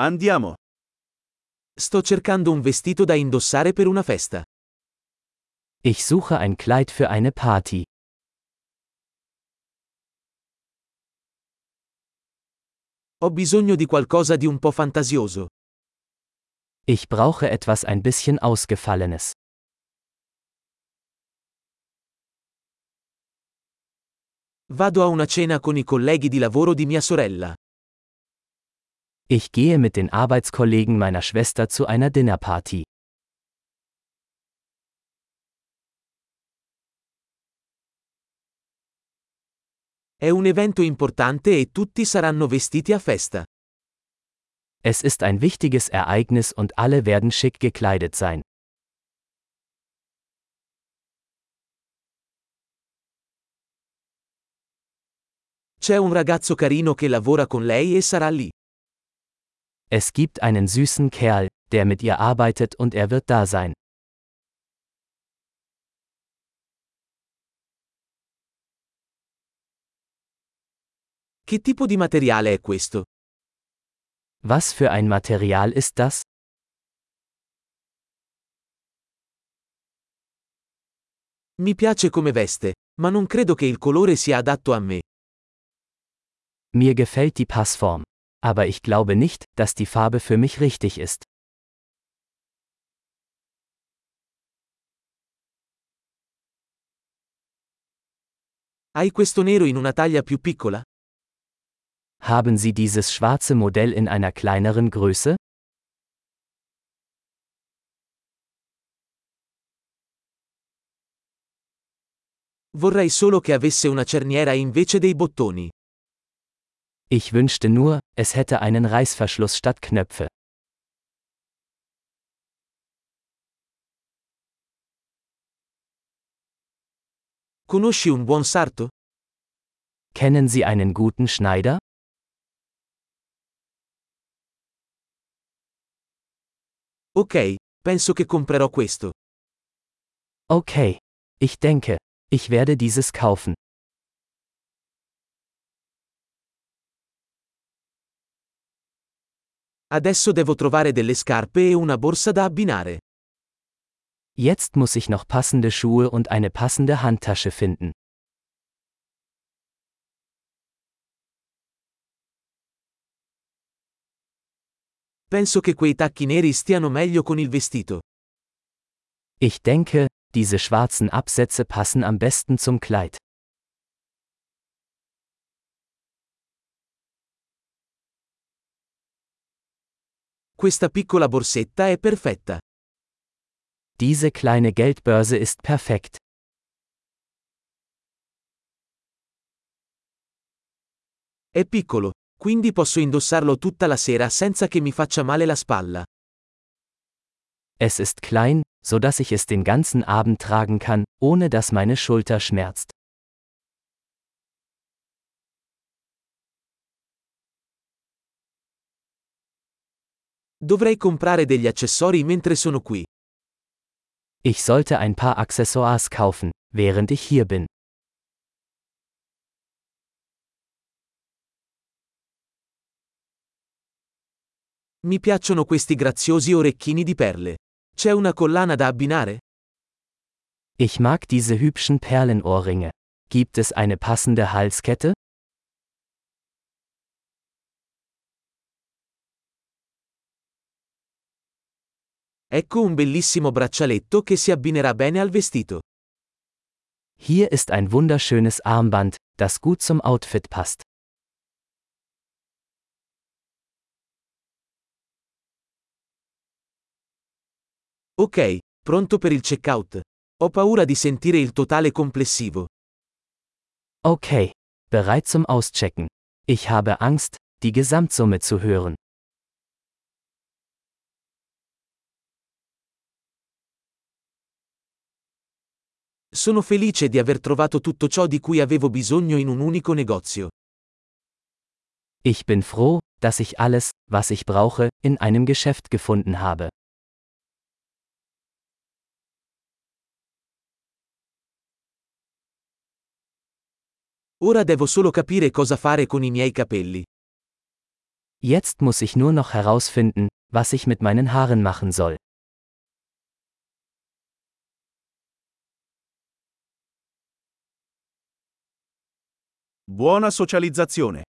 Andiamo. Sto cercando un vestito da indossare per una festa. Ich suche ein Kleid für eine Party. Ho bisogno di qualcosa di un po' fantasioso. Ich brauche etwas ein bisschen Ausgefallenes. Vado a una cena con i colleghi di lavoro di mia sorella. Ich gehe mit den Arbeitskollegen meiner Schwester zu einer Dinnerparty. È un evento importante e tutti saranno vestiti a festa. Es ist ein wichtiges Ereignis und alle werden schick gekleidet sein. C'è un ragazzo carino che lavora con lei e sarà lì. Es gibt einen süßen Kerl, der mit ihr arbeitet und er wird da sein. Che tipo di materiale è questo? Was für ein Material ist das? Mi piace come veste, ma non credo che il colore sia adatto a me. Mir gefällt die Passform. Aber ich glaube nicht, dass die Farbe für mich richtig ist. Hai questo nero in una taglia più piccola? Haben Sie dieses schwarze Modell in einer kleineren Größe? Vorrei solo che avesse una cerniera invece dei bottoni. Ich wünschte nur, es hätte einen Reißverschluss statt Knöpfe. Conosci un buon sarto? Kennen Sie einen guten Schneider? Ok, penso che comprerò questo. Okay. Ich denke, ich werde dieses kaufen. Adesso devo trovare delle scarpe e una borsa da abbinare. Jetzt muss ich noch passende Schuhe und eine passende Handtasche finden. Penso che quei tacchi neri stiano meglio con il vestito. Ich denke, diese schwarzen Absätze passen am besten zum Kleid. Questa piccola borsetta è perfetta. Diese kleine Geldbörse ist perfekt. È piccolo, quindi posso indossarlo tutta la sera senza che mi faccia male la spalla. Es ist klein, so dass ich es den ganzen Abend tragen kann, ohne dass meine Schulter schmerzt. Dovrei comprare degli accessori mentre sono qui. Ich sollte ein paar Accessoires kaufen, während ich hier bin. Mi piacciono questi graziosi orecchini di perle. C'è una collana da abbinare? Ich mag diese hübschen Perlenohrringe. Gibt es eine passende Halskette? Ecco un bellissimo braccialetto che si abbinerà bene al vestito. Hier ist ein wunderschönes Armband, das gut zum Outfit passt. Ok, pronto per il checkout. Ho paura di sentire il totale complessivo. Okay, bereit zum Auschecken. Ich habe Angst, die Gesamtsumme zu hören. Sono felice di aver trovato tutto ciò di cui avevo bisogno in un unico negozio. Ich bin froh, dass ich alles, was ich brauche, in einem Geschäft gefunden habe. Ora devo solo capire cosa fare con i miei capelli. Jetzt muss ich nur noch herausfinden, was ich mit meinen Haaren machen soll. Buona socializzazione.